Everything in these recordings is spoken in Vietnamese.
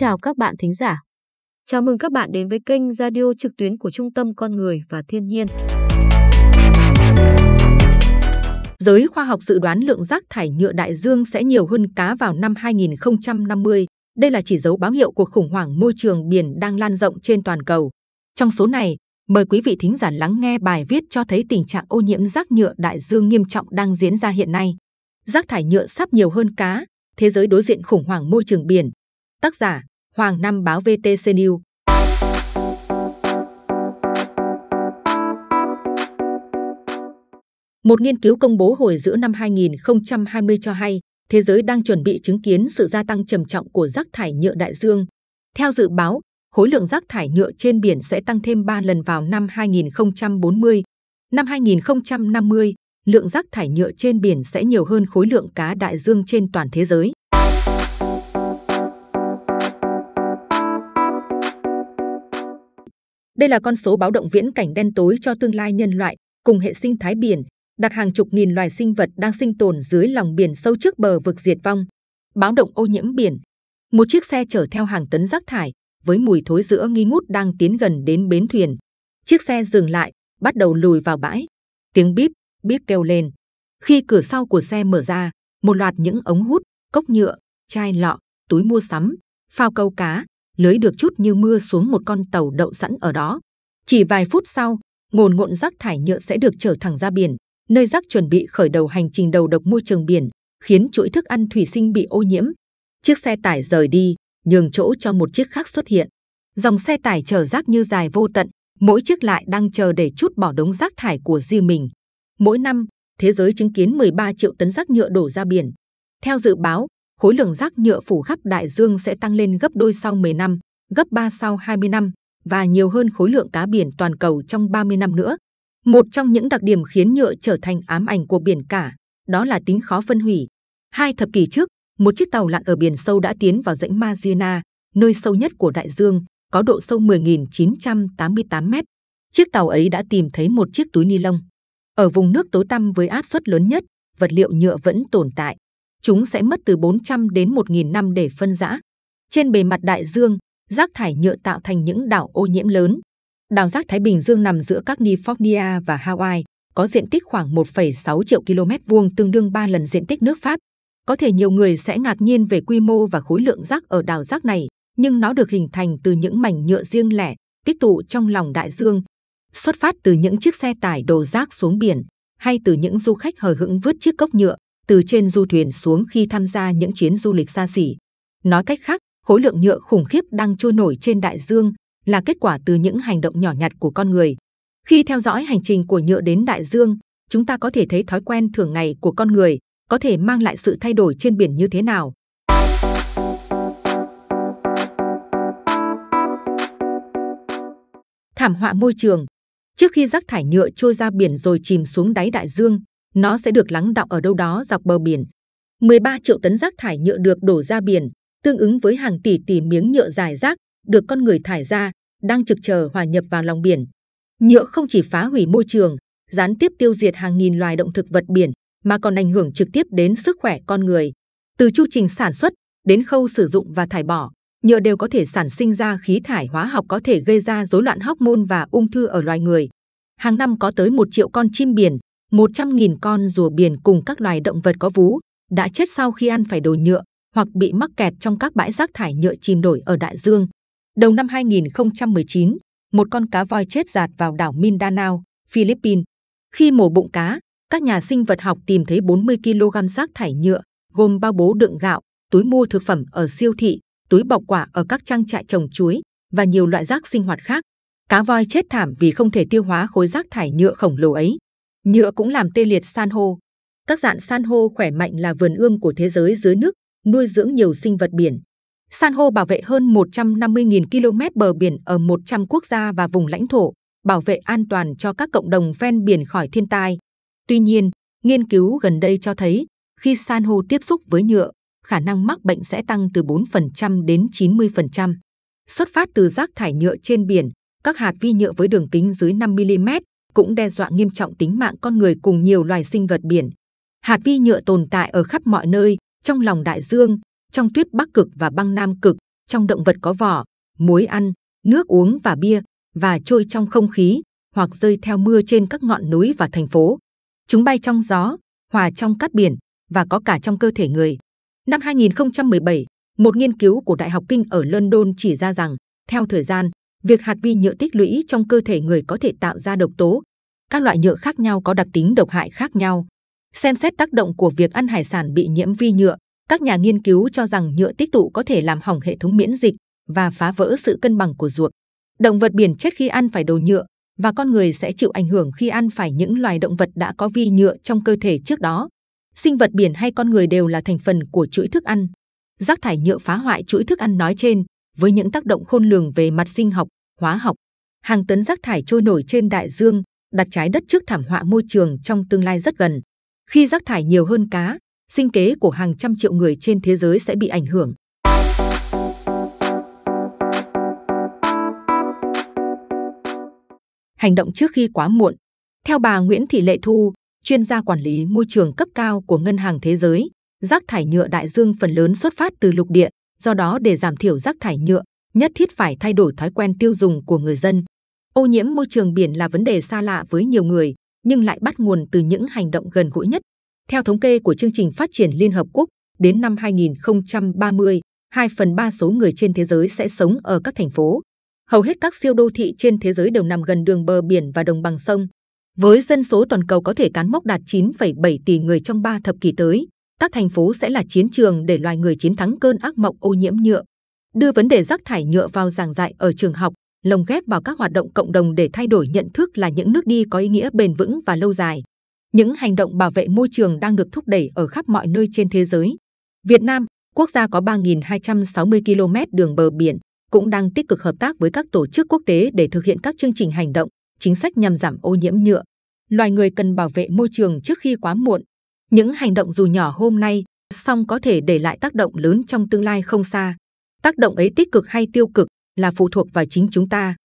chào các bạn thính giả. Chào mừng các bạn đến với kênh radio trực tuyến của Trung tâm Con Người và Thiên nhiên. Giới khoa học dự đoán lượng rác thải nhựa đại dương sẽ nhiều hơn cá vào năm 2050. Đây là chỉ dấu báo hiệu của khủng hoảng môi trường biển đang lan rộng trên toàn cầu. Trong số này, mời quý vị thính giả lắng nghe bài viết cho thấy tình trạng ô nhiễm rác nhựa đại dương nghiêm trọng đang diễn ra hiện nay. Rác thải nhựa sắp nhiều hơn cá, thế giới đối diện khủng hoảng môi trường biển. Tác giả Hoàng Nam báo VTC News. Một nghiên cứu công bố hồi giữa năm 2020 cho hay, thế giới đang chuẩn bị chứng kiến sự gia tăng trầm trọng của rác thải nhựa đại dương. Theo dự báo, khối lượng rác thải nhựa trên biển sẽ tăng thêm 3 lần vào năm 2040. Năm 2050, lượng rác thải nhựa trên biển sẽ nhiều hơn khối lượng cá đại dương trên toàn thế giới. Đây là con số báo động viễn cảnh đen tối cho tương lai nhân loại cùng hệ sinh thái biển, đặt hàng chục nghìn loài sinh vật đang sinh tồn dưới lòng biển sâu trước bờ vực diệt vong. Báo động ô nhiễm biển. Một chiếc xe chở theo hàng tấn rác thải với mùi thối giữa nghi ngút đang tiến gần đến bến thuyền. Chiếc xe dừng lại, bắt đầu lùi vào bãi. Tiếng bíp, bíp kêu lên. Khi cửa sau của xe mở ra, một loạt những ống hút, cốc nhựa, chai lọ, túi mua sắm, phao câu cá, lưới được chút như mưa xuống một con tàu đậu sẵn ở đó. Chỉ vài phút sau, ngồn ngộn rác thải nhựa sẽ được chở thẳng ra biển, nơi rác chuẩn bị khởi đầu hành trình đầu độc môi trường biển, khiến chuỗi thức ăn thủy sinh bị ô nhiễm. Chiếc xe tải rời đi, nhường chỗ cho một chiếc khác xuất hiện. Dòng xe tải chở rác như dài vô tận, mỗi chiếc lại đang chờ để chút bỏ đống rác thải của riêng mình. Mỗi năm, thế giới chứng kiến 13 triệu tấn rác nhựa đổ ra biển. Theo dự báo, khối lượng rác nhựa phủ khắp đại dương sẽ tăng lên gấp đôi sau 10 năm, gấp 3 sau 20 năm và nhiều hơn khối lượng cá biển toàn cầu trong 30 năm nữa. Một trong những đặc điểm khiến nhựa trở thành ám ảnh của biển cả, đó là tính khó phân hủy. Hai thập kỷ trước, một chiếc tàu lặn ở biển sâu đã tiến vào rãnh Mariana, nơi sâu nhất của đại dương, có độ sâu 10.988 mét. Chiếc tàu ấy đã tìm thấy một chiếc túi ni lông. Ở vùng nước tối tăm với áp suất lớn nhất, vật liệu nhựa vẫn tồn tại chúng sẽ mất từ 400 đến 1.000 năm để phân rã. Trên bề mặt đại dương, rác thải nhựa tạo thành những đảo ô nhiễm lớn. Đảo rác Thái Bình Dương nằm giữa các California và Hawaii, có diện tích khoảng 1,6 triệu km vuông tương đương 3 lần diện tích nước Pháp. Có thể nhiều người sẽ ngạc nhiên về quy mô và khối lượng rác ở đảo rác này, nhưng nó được hình thành từ những mảnh nhựa riêng lẻ, tích tụ trong lòng đại dương. Xuất phát từ những chiếc xe tải đổ rác xuống biển, hay từ những du khách hờ hững vứt chiếc cốc nhựa, từ trên du thuyền xuống khi tham gia những chuyến du lịch xa xỉ. Nói cách khác, khối lượng nhựa khủng khiếp đang trôi nổi trên đại dương là kết quả từ những hành động nhỏ nhặt của con người. Khi theo dõi hành trình của nhựa đến đại dương, chúng ta có thể thấy thói quen thường ngày của con người có thể mang lại sự thay đổi trên biển như thế nào. Thảm họa môi trường Trước khi rác thải nhựa trôi ra biển rồi chìm xuống đáy đại dương, nó sẽ được lắng đọng ở đâu đó dọc bờ biển. 13 triệu tấn rác thải nhựa được đổ ra biển, tương ứng với hàng tỷ tỷ miếng nhựa dài rác được con người thải ra, đang trực chờ hòa nhập vào lòng biển. Nhựa không chỉ phá hủy môi trường, gián tiếp tiêu diệt hàng nghìn loài động thực vật biển, mà còn ảnh hưởng trực tiếp đến sức khỏe con người. Từ chu trình sản xuất đến khâu sử dụng và thải bỏ, nhựa đều có thể sản sinh ra khí thải hóa học có thể gây ra rối loạn hormone và ung thư ở loài người. Hàng năm có tới một triệu con chim biển, 100.000 con rùa biển cùng các loài động vật có vú đã chết sau khi ăn phải đồ nhựa hoặc bị mắc kẹt trong các bãi rác thải nhựa chìm nổi ở đại dương. Đầu năm 2019, một con cá voi chết giạt vào đảo Mindanao, Philippines. Khi mổ bụng cá, các nhà sinh vật học tìm thấy 40 kg rác thải nhựa, gồm bao bố đựng gạo, túi mua thực phẩm ở siêu thị, túi bọc quả ở các trang trại trồng chuối và nhiều loại rác sinh hoạt khác. Cá voi chết thảm vì không thể tiêu hóa khối rác thải nhựa khổng lồ ấy. Nhựa cũng làm tê liệt san hô. Các dạng san hô khỏe mạnh là vườn ươm của thế giới dưới nước, nuôi dưỡng nhiều sinh vật biển. San hô bảo vệ hơn 150.000 km bờ biển ở 100 quốc gia và vùng lãnh thổ, bảo vệ an toàn cho các cộng đồng ven biển khỏi thiên tai. Tuy nhiên, nghiên cứu gần đây cho thấy, khi san hô tiếp xúc với nhựa, khả năng mắc bệnh sẽ tăng từ 4% đến 90%. Xuất phát từ rác thải nhựa trên biển, các hạt vi nhựa với đường kính dưới 5 mm cũng đe dọa nghiêm trọng tính mạng con người cùng nhiều loài sinh vật biển. Hạt vi nhựa tồn tại ở khắp mọi nơi, trong lòng đại dương, trong tuyết bắc cực và băng nam cực, trong động vật có vỏ, muối ăn, nước uống và bia, và trôi trong không khí, hoặc rơi theo mưa trên các ngọn núi và thành phố. Chúng bay trong gió, hòa trong cát biển, và có cả trong cơ thể người. Năm 2017, một nghiên cứu của Đại học Kinh ở London chỉ ra rằng, theo thời gian, việc hạt vi nhựa tích lũy trong cơ thể người có thể tạo ra độc tố. Các loại nhựa khác nhau có đặc tính độc hại khác nhau. Xem xét tác động của việc ăn hải sản bị nhiễm vi nhựa, các nhà nghiên cứu cho rằng nhựa tích tụ có thể làm hỏng hệ thống miễn dịch và phá vỡ sự cân bằng của ruột. Động vật biển chết khi ăn phải đồ nhựa và con người sẽ chịu ảnh hưởng khi ăn phải những loài động vật đã có vi nhựa trong cơ thể trước đó. Sinh vật biển hay con người đều là thành phần của chuỗi thức ăn. Rác thải nhựa phá hoại chuỗi thức ăn nói trên với những tác động khôn lường về mặt sinh học, hóa học. Hàng tấn rác thải trôi nổi trên đại dương, đặt trái đất trước thảm họa môi trường trong tương lai rất gần. Khi rác thải nhiều hơn cá, sinh kế của hàng trăm triệu người trên thế giới sẽ bị ảnh hưởng. Hành động trước khi quá muộn. Theo bà Nguyễn Thị Lệ Thu, chuyên gia quản lý môi trường cấp cao của Ngân hàng Thế giới, rác thải nhựa đại dương phần lớn xuất phát từ lục địa, do đó để giảm thiểu rác thải nhựa, nhất thiết phải thay đổi thói quen tiêu dùng của người dân. Ô nhiễm môi trường biển là vấn đề xa lạ với nhiều người, nhưng lại bắt nguồn từ những hành động gần gũi nhất. Theo thống kê của chương trình phát triển Liên Hợp Quốc, đến năm 2030, 2 phần 3 số người trên thế giới sẽ sống ở các thành phố. Hầu hết các siêu đô thị trên thế giới đều nằm gần đường bờ biển và đồng bằng sông. Với dân số toàn cầu có thể cán mốc đạt 9,7 tỷ người trong 3 thập kỷ tới, các thành phố sẽ là chiến trường để loài người chiến thắng cơn ác mộng ô nhiễm nhựa. Đưa vấn đề rác thải nhựa vào giảng dạy ở trường học, lồng ghép vào các hoạt động cộng đồng để thay đổi nhận thức là những nước đi có ý nghĩa bền vững và lâu dài. Những hành động bảo vệ môi trường đang được thúc đẩy ở khắp mọi nơi trên thế giới. Việt Nam, quốc gia có 3.260 km đường bờ biển, cũng đang tích cực hợp tác với các tổ chức quốc tế để thực hiện các chương trình hành động, chính sách nhằm giảm ô nhiễm nhựa. Loài người cần bảo vệ môi trường trước khi quá muộn. Những hành động dù nhỏ hôm nay, song có thể để lại tác động lớn trong tương lai không xa. Tác động ấy tích cực hay tiêu cực là phụ thuộc vào chính chúng ta.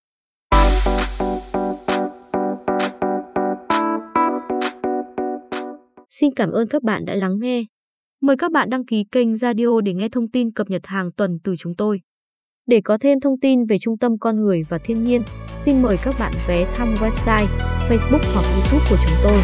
Xin cảm ơn các bạn đã lắng nghe. Mời các bạn đăng ký kênh Radio để nghe thông tin cập nhật hàng tuần từ chúng tôi. Để có thêm thông tin về Trung tâm Con Người và Thiên nhiên, xin mời các bạn ghé thăm website, Facebook hoặc YouTube của chúng tôi.